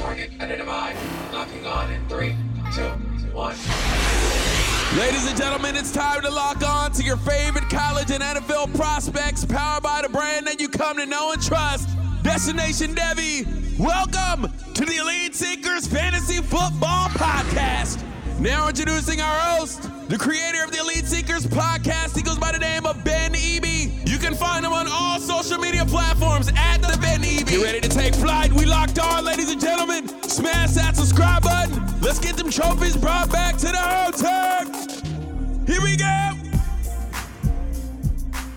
Target identified. Locking on in three, two, one. Ladies and gentlemen, it's time to lock on to your favorite college and NFL prospects, powered by the brand that you come to know and trust. Destination Devy, welcome to the Elite Seekers Fantasy Football Podcast. Now introducing our host, the creator of the Elite Seekers podcast. He goes by the name of Ben Eby. You can find him on all social media platforms at the Ben Eby. Get ready to take flight. We locked on, ladies and gentlemen. Smash that subscribe button. Let's get them trophies brought back to the hotel. Here we go.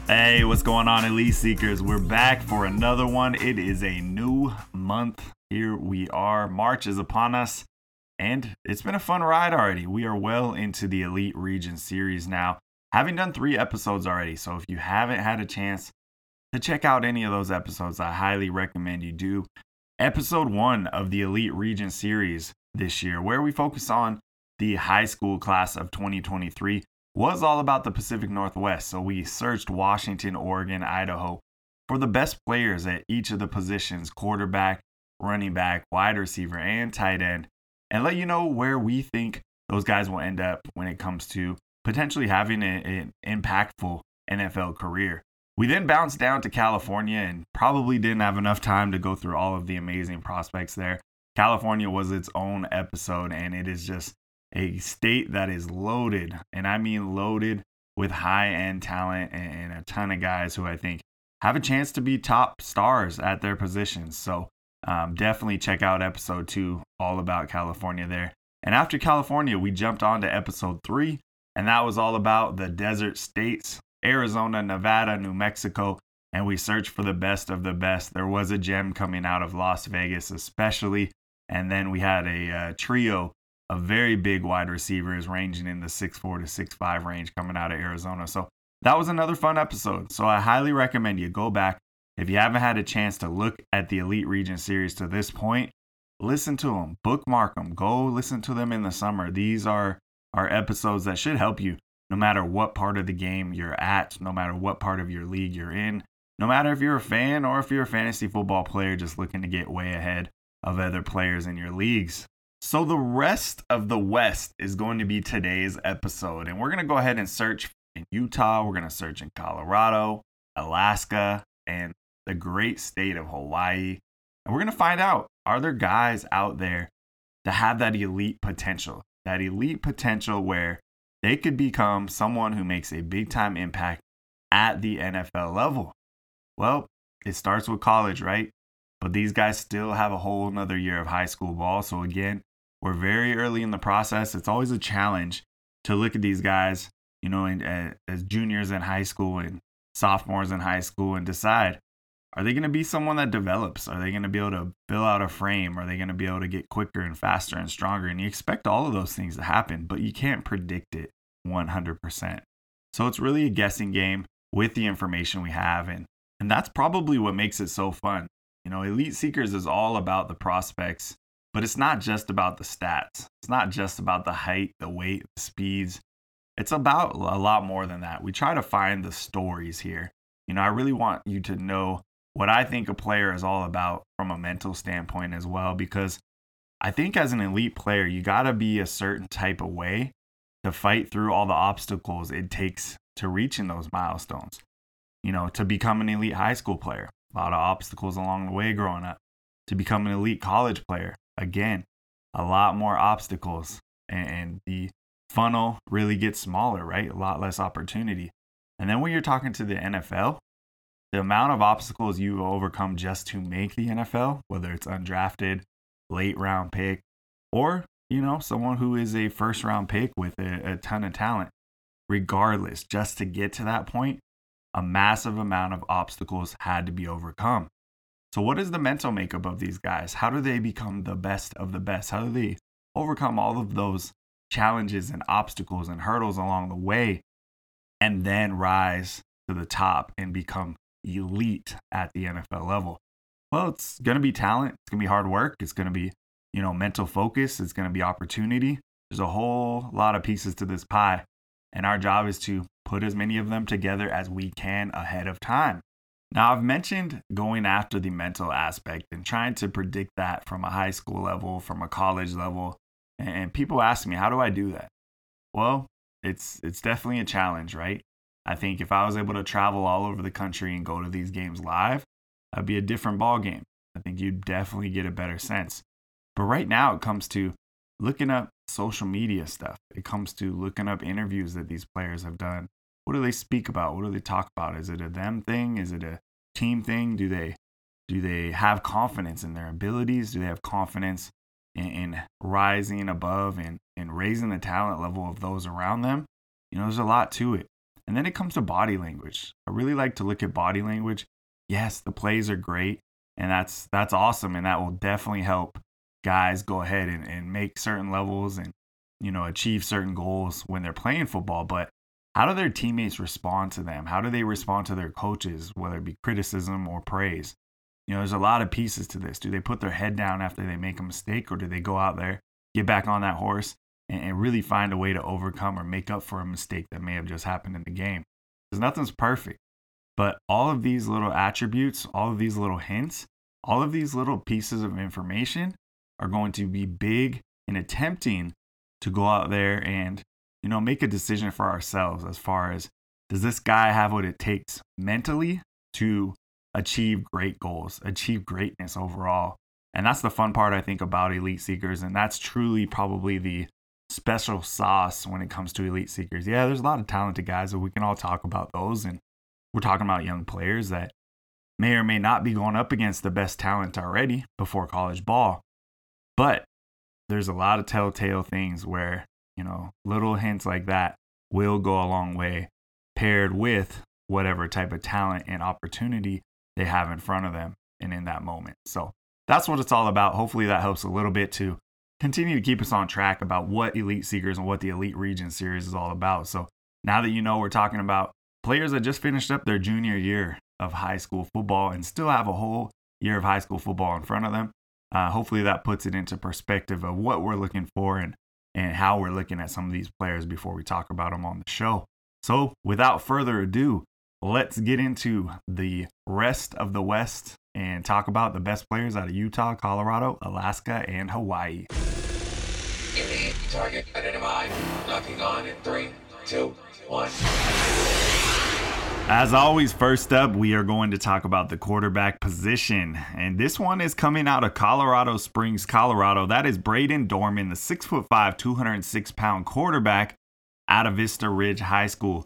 Hey, what's going on, Elite Seekers? We're back for another one. It is a new month. Here we are. March is upon us, and it's been a fun ride already. We are well into the Elite Region series now, having done three episodes already. So if you haven't had a chance to check out any of those episodes, I highly recommend you do. Episode one of the Elite Region series this year, where we focus on the high school class of 2023 was all about the Pacific Northwest. So we searched Washington, Oregon, Idaho for the best players at each of the positions quarterback, running back, wide receiver, and tight end, and let you know where we think those guys will end up when it comes to potentially having an impactful NFL career. We then bounced down to California and probably didn't have enough time to go through all of the amazing prospects there. California was its own episode, and it is just a state that is loaded, and I mean loaded with high end talent and a ton of guys who I think have a chance to be top stars at their positions. So um, definitely check out episode two, all about California there. And after California, we jumped on to episode three, and that was all about the desert states Arizona, Nevada, New Mexico. And we searched for the best of the best. There was a gem coming out of Las Vegas, especially. And then we had a uh, trio of very big wide receivers ranging in the 6'4 to 6'5 range coming out of Arizona. So that was another fun episode. So I highly recommend you go back. If you haven't had a chance to look at the Elite Region series to this point, listen to them, bookmark them, go listen to them in the summer. These are, are episodes that should help you no matter what part of the game you're at, no matter what part of your league you're in, no matter if you're a fan or if you're a fantasy football player just looking to get way ahead of other players in your leagues. So, the rest of the West is going to be today's episode. And we're going to go ahead and search in Utah. We're going to search in Colorado, Alaska, and the great state of Hawaii. And we're going to find out are there guys out there that have that elite potential? That elite potential where they could become someone who makes a big time impact at the NFL level. Well, it starts with college, right? But these guys still have a whole another year of high school ball. So, again, we're very early in the process. It's always a challenge to look at these guys, you know, in, uh, as juniors in high school and sophomores in high school and decide are they going to be someone that develops? Are they going to be able to fill out a frame? Are they going to be able to get quicker and faster and stronger? And you expect all of those things to happen, but you can't predict it 100%. So it's really a guessing game with the information we have. And, and that's probably what makes it so fun. You know, Elite Seekers is all about the prospects but it's not just about the stats. It's not just about the height, the weight, the speeds. It's about a lot more than that. We try to find the stories here. You know, I really want you to know what I think a player is all about from a mental standpoint as well, because I think as an elite player, you got to be a certain type of way to fight through all the obstacles it takes to reaching those milestones. You know, to become an elite high school player, a lot of obstacles along the way growing up to become an elite college player. Again, a lot more obstacles, and the funnel really gets smaller, right? A lot less opportunity. And then when you're talking to the NFL, the amount of obstacles you overcome just to make the NFL, whether it's undrafted, late round pick, or, you know, someone who is a first round pick with a, a ton of talent, regardless, just to get to that point, a massive amount of obstacles had to be overcome. So, what is the mental makeup of these guys? How do they become the best of the best? How do they overcome all of those challenges and obstacles and hurdles along the way and then rise to the top and become elite at the NFL level? Well, it's going to be talent, it's going to be hard work, it's going to be, you know, mental focus, it's going to be opportunity. There's a whole lot of pieces to this pie, and our job is to put as many of them together as we can ahead of time. Now, I've mentioned going after the mental aspect and trying to predict that from a high school level, from a college level. And people ask me, how do I do that? Well, it's it's definitely a challenge, right? I think if I was able to travel all over the country and go to these games live, that'd be a different ball game. I think you'd definitely get a better sense. But right now, it comes to looking up social media stuff. It comes to looking up interviews that these players have done. What do they speak about? What do they talk about? Is it a them thing? Is it a team thing? Do they do they have confidence in their abilities? Do they have confidence in, in rising above and, and raising the talent level of those around them? You know, there's a lot to it. And then it comes to body language. I really like to look at body language. Yes, the plays are great, and that's that's awesome, and that will definitely help guys go ahead and, and make certain levels and you know achieve certain goals when they're playing football. But how do their teammates respond to them? How do they respond to their coaches, whether it be criticism or praise? You know, there's a lot of pieces to this. Do they put their head down after they make a mistake, or do they go out there, get back on that horse, and, really find a way to overcome or make up for a mistake that may have just happened in the game? Because nothing's perfect. But all of these little attributes, all of these little hints, all of these little pieces of information are going to be big in attempting to go out there and, you know, make a decision for ourselves as far as does this guy have what it takes mentally to achieve great goals, achieve greatness overall. And that's the fun part I think about elite seekers and that's truly probably the special sauce when it comes to elite seekers. Yeah, there's a lot of talented guys, but we can all talk about those and we're talking about young players that may or may not be going up against the best talent already before college ball. But there's a lot of telltale things where, you know, little hints like that will go a long way paired with whatever type of talent and opportunity they have in front of them and in that moment. So that's what it's all about. Hopefully that helps a little bit to continue to keep us on track about what Elite Seekers and what the Elite Region series is all about. So now that you know we're talking about players that just finished up their junior year of high school football and still have a whole year of high school football in front of them. Uh, hopefully, that puts it into perspective of what we're looking for and, and how we're looking at some of these players before we talk about them on the show. So, without further ado, let's get into the rest of the West and talk about the best players out of Utah, Colorado, Alaska, and Hawaii. target identified. Locking on in three, two, one. As always, first up, we are going to talk about the quarterback position. And this one is coming out of Colorado Springs, Colorado. That is Brayden Dorman, the 6'5, 206 pound quarterback out of Vista Ridge High School.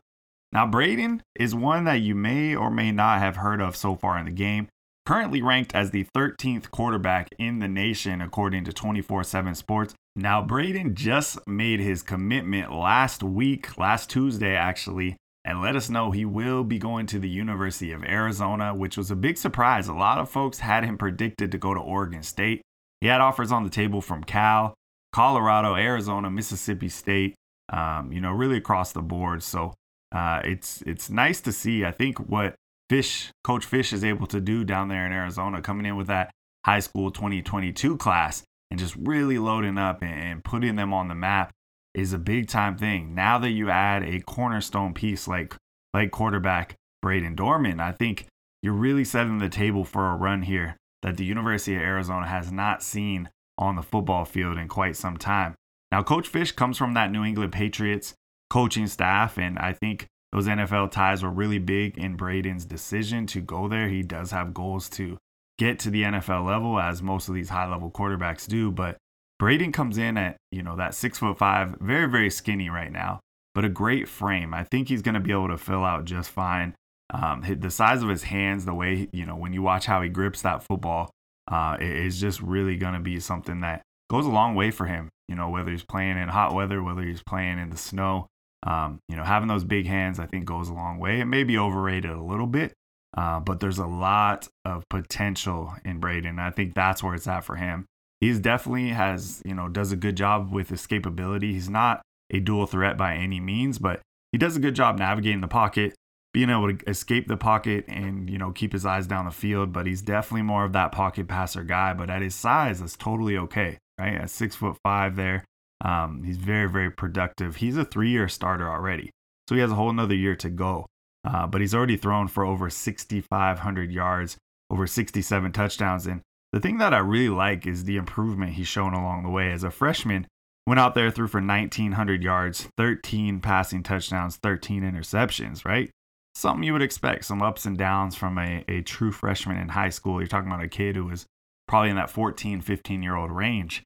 Now, Brayden is one that you may or may not have heard of so far in the game. Currently ranked as the 13th quarterback in the nation, according to 24 7 Sports. Now, Brayden just made his commitment last week, last Tuesday, actually, and let us know he will be going to the University of Arizona, which was a big surprise. A lot of folks had him predicted to go to Oregon State. He had offers on the table from Cal, Colorado, Arizona, Mississippi State, um, you know, really across the board. So uh, it's it's nice to see. I think what Fisch, Coach Fisch is able to do down there in Arizona, coming in with that high school 2022 class and just really loading up and putting them on the map is a big time thing. Now that you add a cornerstone piece like like quarterback Brayden Dorman, I think you're really setting the table for a run here that the University of Arizona has not seen on the football field in quite some time. Now, Coach Fisch comes from that New England Patriots coaching staff, and I think those NFL ties were really big in Brayden's decision to go there. He does have goals to get to the NFL level as most of these high level quarterbacks do. But Brayden comes in at, you know, that six foot five, very, very skinny right now, but a great frame. I think he's going to be able to fill out just fine. Um, the size of his hands, the way, you know, when you watch how he grips that football, uh, is just really going to be something that goes a long way for him. You know, whether he's playing in hot weather, whether he's playing in the snow, um, you know, having those big hands, I think goes a long way. It may be overrated a little bit, uh, but there's a lot of potential in Brayden. I think that's where it's at for him. He's definitely has, you know, does a good job with escapability. He's not a dual threat by any means, but he does a good job navigating the pocket, being able to escape the pocket and, you know, keep his eyes down the field. But he's definitely more of that pocket passer guy. But at his size, that's totally okay, right? At six foot five there, um, he's very, very productive. He's a three year starter already. So he has a whole another year to go. Uh, but he's already thrown for over 6,500 yards, over 67 touchdowns. And the thing that I really like is the improvement he's shown along the way. As a freshman, went out there threw for 1,900 yards, 13 passing touchdowns, 13 interceptions, right? Something you would expect, some ups and downs from a, a true freshman in high school. You're talking about a kid who was probably in that 14, 15 year old range.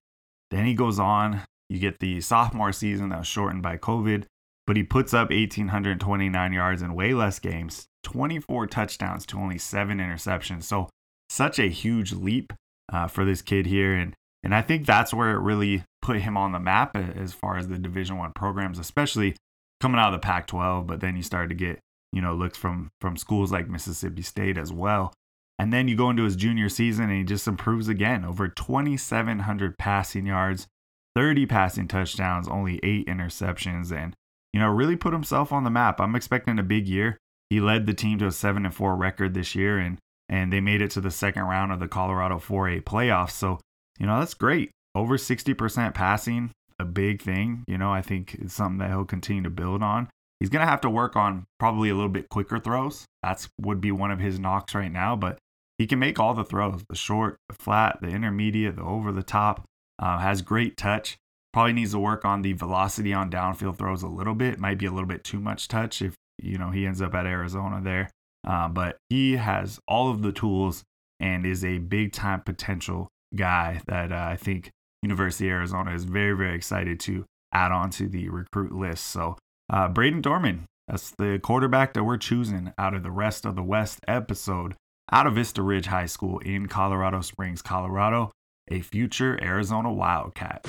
Then he goes on, you get the sophomore season that was shortened by COVID but he puts up 1,829 yards in way less games, 24 touchdowns to only seven interceptions. So, such a huge leap uh, for this kid here. And, and I think that's where it really put him on the map as far as the Division One programs, especially coming out of the Pac 12. But then you started to get, you know, looks from, from schools like Mississippi State as well. And then you go into his junior season and he just improves again over 2,700 passing yards, 30 passing touchdowns, only eight interceptions. And you know, really put himself on the map. I'm expecting a big year. He led the team to a 7 and 4 record this year and and they made it to the second round of the Colorado 4A playoffs. So, you know, that's great. Over 60% passing, a big thing. You know, I think it's something that he'll continue to build on. He's to have to work on probably a little bit quicker throws. That's would be one of his knocks right now, but he can make all the throws the short, the flat, the intermediate, the over the top. Uh, has great touch. Probably needs to work on the velocity on downfield throws a little bit. Might be a little bit too much touch if you know he ends up at Arizona there. Uh, but he has all of the tools and is a big time potential guy that uh, I think University of Arizona is very very excited to add on to the recruit list. So uh, Brayden Dorman, that's the quarterback that we're choosing out of the rest of the West episode out of Vista Ridge High School in Colorado Springs, Colorado, a future Arizona Wildcat.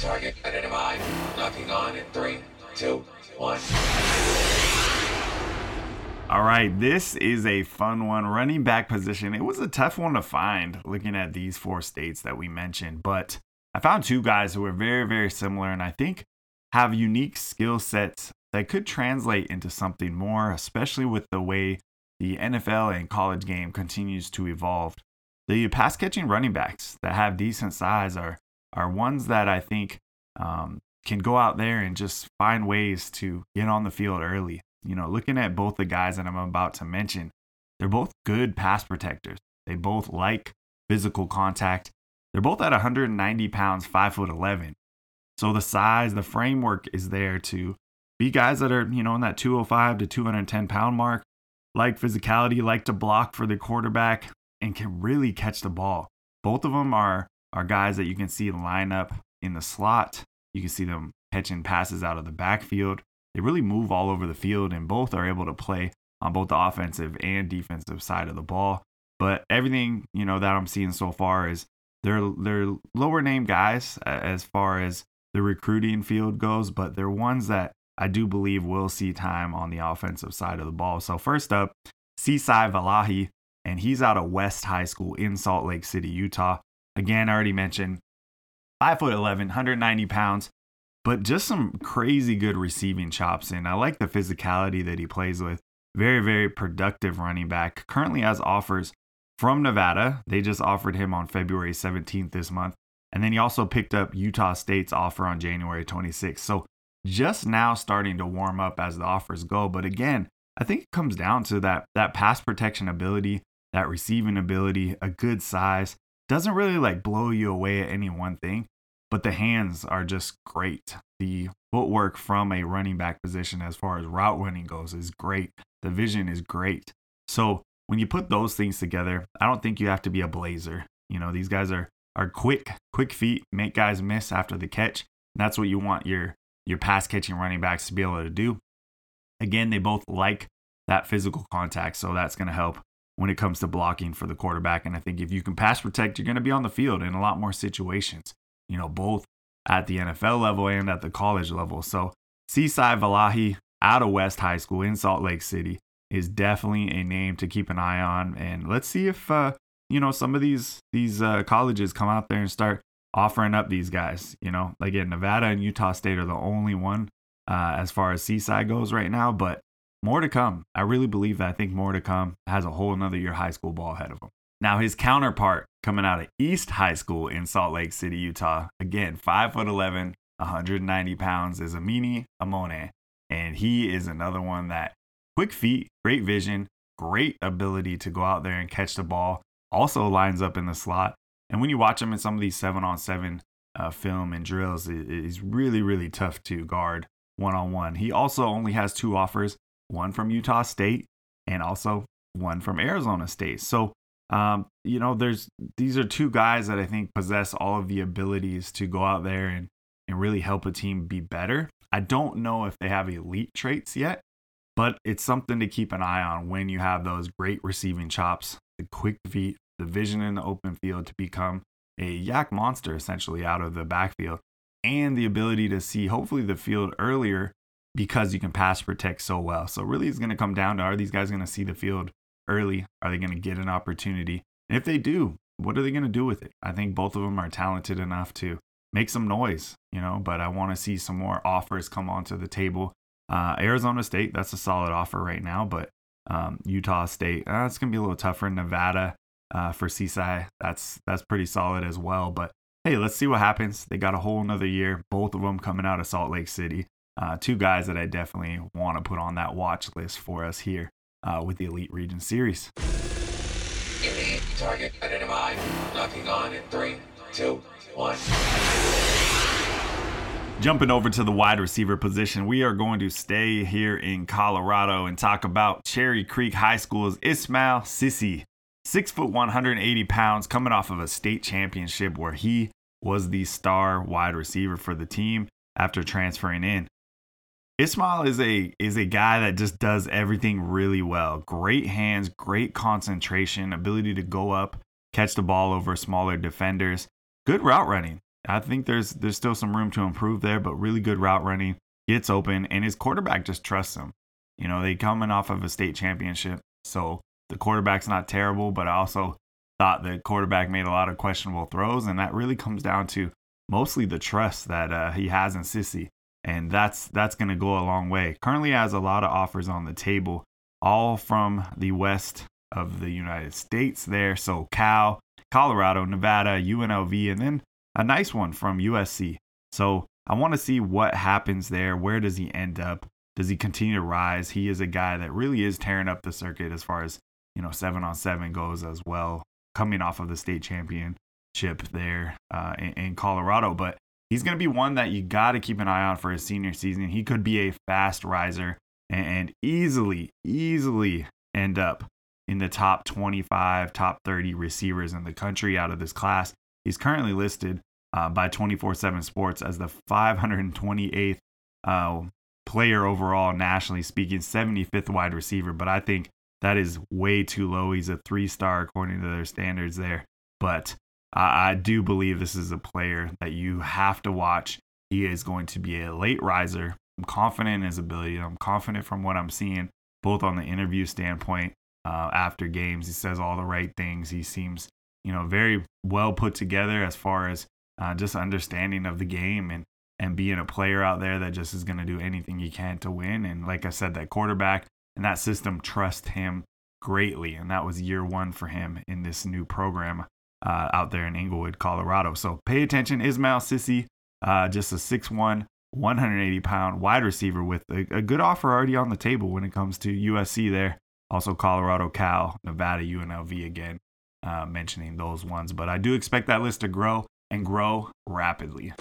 Target identified. Locking on in three, two, one. All right, this is a fun one. Running back position. It was a tough one to find looking at these four states that we mentioned, but I found two guys who are very, very similar and I think have unique skill sets that could translate into something more, especially with the way the NFL and college game continues to evolve. The pass catching running backs that have decent size are are ones that I think um, can go out there and just find ways to get on the field early. You know, looking at both the guys that I'm about to mention, they're both good pass protectors. They both like physical contact. They're both at 190 pounds, 5 foot 11. So the size, the framework is there to be guys that are, you know, in that 205 to 210 pound mark, like physicality, like to block for the quarterback, and can really catch the ball. Both of them are are guys that you can see line up in the slot. You can see them catching passes out of the backfield. They really move all over the field, and both are able to play on both the offensive and defensive side of the ball. But everything you know that I'm seeing so far is they're they're lower name guys as far as the recruiting field goes, but they're ones that I do believe will see time on the offensive side of the ball. So first up, Sisai Valahi, and he's out of West High School in Salt Lake City, Utah. Again, I already mentioned five foot 11, 190 pounds, but just some crazy good receiving chops. And I like the physicality that he plays with. Very, very productive running back. Currently has offers from Nevada. They just offered him on February 17th this month. And then he also picked up Utah State's offer on January 26th. So just now starting to warm up as the offers go. But again, I think it comes down to that that pass protection ability, that receiving ability, a good size, doesn't really like blow you away at any one thing, but the hands are just great. The footwork from a running back position as far as route running goes is great. The vision is great. So when you put those things together, I don't think you have to be a blazer. You know, these guys are are quick, quick feet, make guys miss after the catch. That's what you want your your pass catching running backs to be able to do. Again, they both like that physical contact, so that's going to help when it comes to blocking for the quarterback. And I think if you can pass protect, you're going to be on the field in a lot more situations. You know, both at the NFL level and at the college level. So Seaside Valahi out of West High School in Salt Lake City is definitely a name to keep an eye on. And let's see if uh, you know some of these these uh, colleges come out there and start offering up these guys. You know, like in Nevada and Utah State are the only one uh, as far as Seaside goes right now, but more to come. I really believe that. I think more to come. Has a whole another year high school ball ahead of him. Now his counterpart coming out of East High School in Salt Lake City, Utah, again five foot eleven, 190 pounds, is Amini Amone, and he is another one that quick feet, great vision, great ability to go out there and catch the ball. Also lines up in the slot. And when you watch him in some of these seven on seven film and drills, is really, really tough to guard one on one. He also only has two offers one from Utah State and also one from Arizona State. So, um, you know, there's these are two guys that I think possess all of the abilities to go out there and, and really help a team be better. I don't know if they have elite traits yet, but it's something to keep an eye on when you have those great receiving chops, the quick feet, the vision in the open field to become a YAC monster essentially out of the backfield, and the ability to see hopefully the field earlier because you can pass protect so well. So really it's going to come down to are these guys going to see the field early? Are they going to get an opportunity? And if they do, what are they going to do with it? I think both of them are talented enough to make some noise, you know, but I want to see some more offers come onto the table. Uh, Arizona State, that's a solid offer right now, but um, Utah State, uh, it's going to be a little tougher. Nevada uh, for Seaside, that's that's pretty solid as well. But hey, let's see what happens. They got a whole another year, both of them coming out of Salt Lake City. Uh, two guys that I definitely want to put on that watch list for us here uh, with the Elite Region Series. Target identified. Locking on in three, two, one. Jumping over to the wide receiver position, we are going to stay here in Colorado and talk about Cherry Creek High School's Ismail Sisi. Six foot 180 pounds, coming off of a state championship where he was the star wide receiver for the team after transferring in. Ismail is a is a guy that just does everything really well. Great hands, great concentration, ability to go up, catch the ball over smaller defenders. Good route running. I think there's there's still some room to improve there, but really good route running. Gets open and his quarterback just trusts him. You know, they coming off of a state championship, so the quarterback's not terrible, but I also thought the quarterback made a lot of questionable throws, and that really comes down to mostly the trust that uh, he has in Sissy and that's that's going to go a long way. Currently has a lot of offers on the table, all from the west of the United States there. So Cal, Colorado, Nevada, UNLV, and then a nice one from USC. So I want to see what happens there. Where does he end up? Does he continue to rise? He is a guy that really is tearing up the circuit as far as you know seven on seven goes as well, coming off of the state championship there uh, in, in Colorado. But he's going to be one that you got to keep an eye on for his senior season. He could be a fast riser and easily, easily end up in the top 25, top 30 receivers in the country out of this class. He's currently listed uh, by 24 7 Sports as the 528th uh, player overall, nationally speaking, 75th wide receiver. But I think that is way too low. He's a three star according to their standards there. But I do believe this is a player that you have to watch. He is going to be a late riser. I'm confident in his ability. I'm confident from what I'm seeing, both on the interview standpoint uh, after games. He says all the right things. He seems, you know, very well put together as far as uh, just understanding of the game and and being a player out there that just is going to do anything he can to win. And like I said, that quarterback and that system trust him greatly, and that was year one for him in this new program uh, out there in Englewood, Colorado. So pay attention. Ismail Sissy, uh, just a 6'1, 180 pound wide receiver with a, a, good offer already on the table when it comes to USC there. Also, Colorado, Cal, Nevada, UNLV again, uh, mentioning those ones. But I do expect that list to grow and grow rapidly.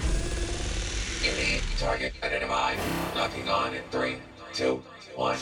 Target identified. Locking on in three, two, one.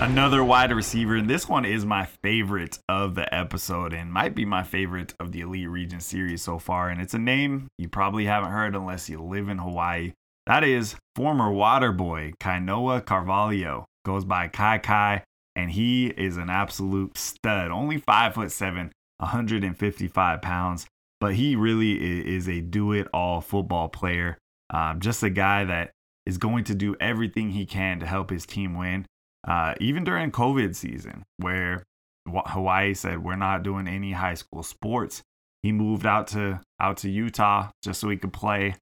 Another wide receiver, and this one is my favorite of the episode and might be my favorite of the Elite Region series so far. And it's a name you probably haven't heard unless you live in Hawaii. That is former water boy Kainoa Carvalho. Goes by Kai Kai, and he is an absolute stud. Only five foot seven, 155 pounds, but he really is a do it all football player. Um, just a guy that is going to do everything he can to help his team win. Uh, even during COVID season, where Hawaii said we're not doing any high school sports, he moved out to out to Utah just so he could play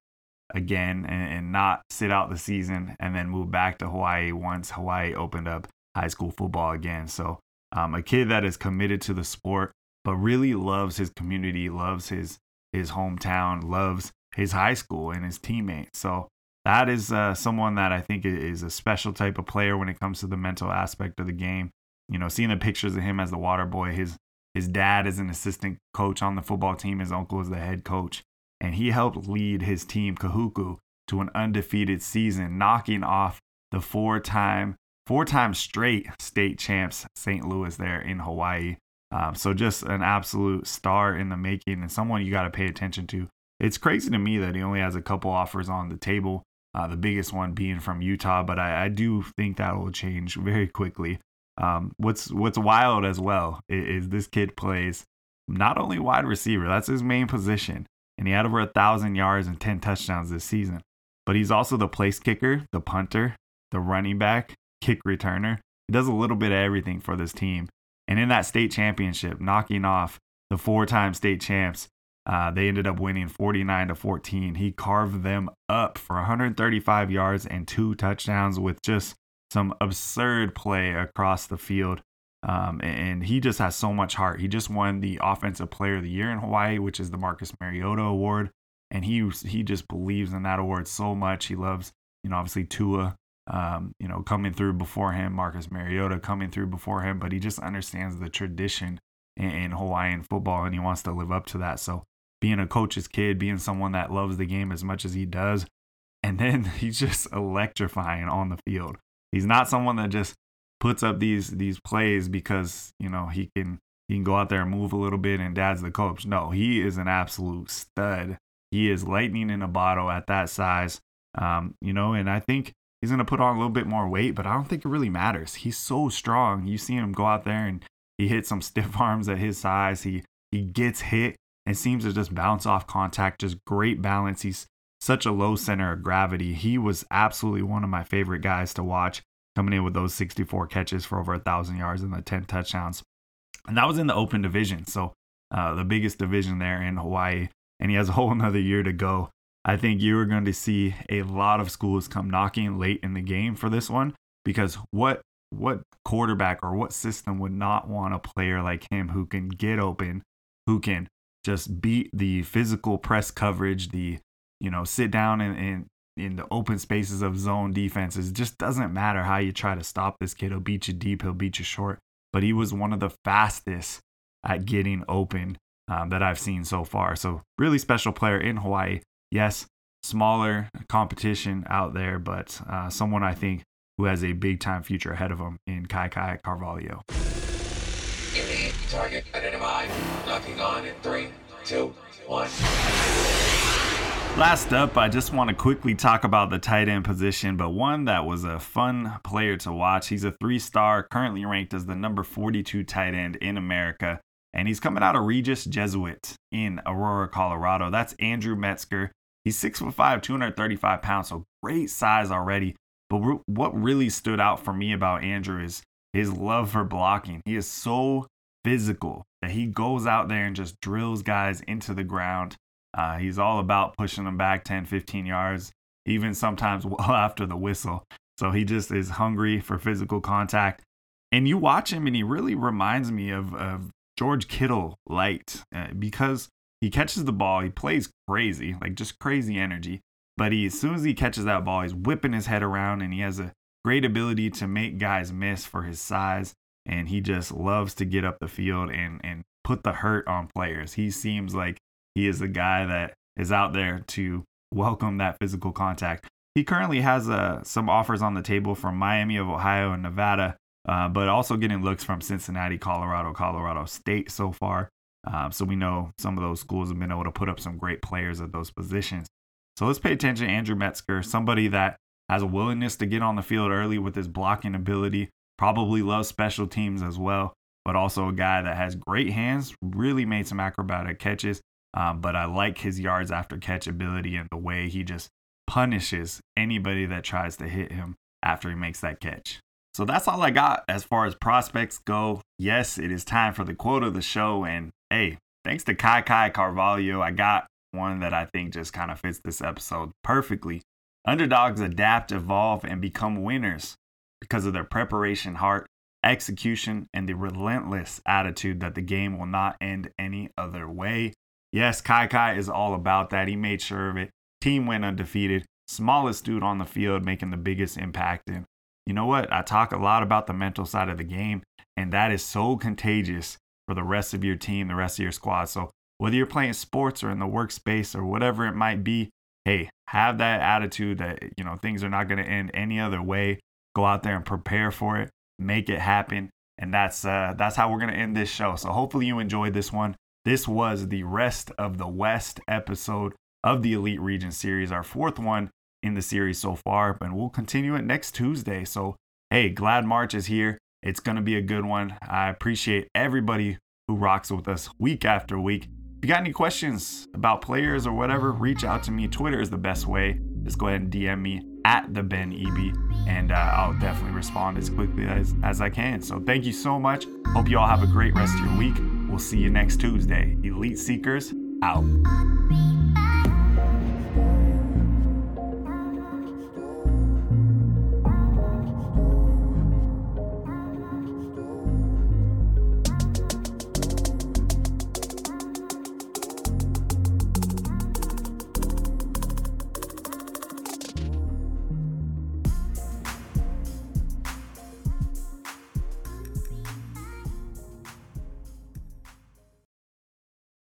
again and, and not sit out the season, and then move back to Hawaii once Hawaii opened up high school football again. So um, a kid that is committed to the sport, but really loves his community, loves his his hometown, loves his high school and his teammates. So that is uh, someone that I think is a special type of player when it comes to the mental aspect of the game. You know, seeing the pictures of him as the water boy, his his dad is an assistant coach on the football team, his uncle is the head coach, and he helped lead his team Kahuku to an undefeated season, knocking off the four-time four-time straight state champs St. Louis there in Hawaii. Um, so just an absolute star in the making and someone you got to pay attention to. It's crazy to me that he only has a couple offers on the table uh, the biggest one being from Utah, but I, I do think that will change very quickly. Um, what's what's wild as well is, is, this kid plays not only wide receiver, that's his main position, and he had over a thousand yards and ten touchdowns this season. But he's also the place kicker, the punter, the running back, kick returner. He does a little bit of everything for this team. And in that state championship, knocking off the four-time state champs, uh, they ended up winning 49 to 14. He carved them up for 135 yards and two touchdowns with just some absurd play across the field. Um, and he just has so much heart. He just won the Offensive Player of the Year in Hawaii, which is the Marcus Mariota Award. And he he just believes in that award so much. He loves, you know, obviously Tua, um, you know, coming through before him, Marcus Mariota coming through before him, but he just understands the tradition in, in Hawaiian football and he wants to live up to that. So being a coach's kid, being someone that loves the game as much as he does. And then he's just electrifying on the field. He's not someone that just puts up these these plays because, you know, he can he can go out there and move a little bit and dad's the coach. No, he is an absolute stud. He is lightning in a bottle at that size. Um, you know, and I think he's gonna put on a little bit more weight, but I don't think it really matters. He's so strong. You see him go out there and he hits some stiff arms at his size. He he gets hit and seems to just bounce off contact, just great balance. He's such a low center of gravity. He was absolutely one of my favorite guys to watch coming in with those 64 catches for over a thousand yards and the 10 touchdowns. And that was in the open division. So uh, the biggest division there in Hawaii. And he has a whole another year to go. I think you are going to see a lot of schools come knocking late in the game for this one because what what quarterback or what system would not want a player like him who can get open, who can just beat the physical press coverage, the you know sit down in, in the open spaces of zone defenses. It just doesn't matter how you try to stop this kid. He'll beat you deep. He'll beat you short. But he was one of the fastest at getting open um, that I've seen so far. So really special player in Hawaii. Yes, smaller competition out there, but uh, someone I think who has a big time future ahead of him in Kai Kai Carvalho. Identified. Locking on in three, two, one. Last up, I just want to quickly talk about the tight end position, but one that was a fun player to watch. He's a three star, currently ranked as the number 42 tight end in America, and he's coming out of Regis Jesuit in Aurora, Colorado. That's Andrew Metzger. He's 6'5, 235 pounds, so great size already. But what really stood out for me about Andrew is his love for blocking. He is so physical that he goes out there and just drills guys into the ground. Uh, he's all about pushing them back 10, 15 yards, even sometimes well after the whistle. So he just is hungry for physical contact. And you watch him, and he really reminds me of, of George Kittle light uh, because he catches the ball, he plays crazy, like just crazy energy. But he, as soon as he catches that ball, he's whipping his head around, and he has a great ability to make guys miss for his size and he just loves to get up the field and and put the hurt on players. He seems like he is the guy that is out there to welcome that physical contact. He currently has uh, some offers on the table from Miami of Ohio and Nevada, uh, but also getting looks from Cincinnati, Colorado, Colorado State so far. Um, so we know some of those schools have been able to put up some great players at those positions. So let's pay attention to Andrew Metzger, somebody that has a willingness to get on the field early with his blocking ability, probably loves special teams as well, but also a guy that has great hands, really made some acrobatic catches. Um, but I like his yards after catch ability and the way he just punishes anybody that tries to hit him after he makes that catch. So that's all I got as far as prospects go. Yes, it is time for the quote of the show. And hey, thanks to Kai Kai Carvalho, I got one that I think just kind of fits this episode perfectly. Underdogs adapt, evolve, and become winners because of their preparation, heart, execution, and the relentless attitude that the game will not end any other way. Yes, Kai Kai is all about that. He made sure of it. Team went undefeated. Smallest dude on the field, making the biggest impact. And you know what? I talk a lot about the mental side of the game, and that is so contagious for the rest of your team, the rest of your squad. So whether you're playing sports or in the workspace or whatever it might be, hey, have that attitude that you know things are not going to end any other way. Go out there and prepare for it, make it happen, and that's uh, that's how we're to end this show. So hopefully you enjoyed this one. This was the rest of the West episode of the Elite Region series, our fourth one in the series so far, and we'll continue it next Tuesday. So hey, glad March is here. It's to be a good one. I appreciate everybody who rocks with us week after week. If you got any questions about players or whatever, reach out to me. Twitter is the best way. Just go ahead and DM me at the Ben EB, and uh, I'll definitely respond as quickly as, as I can. So thank you so much. Hope you all have a great rest of your week. We'll see you next Tuesday. Elite Seekers out.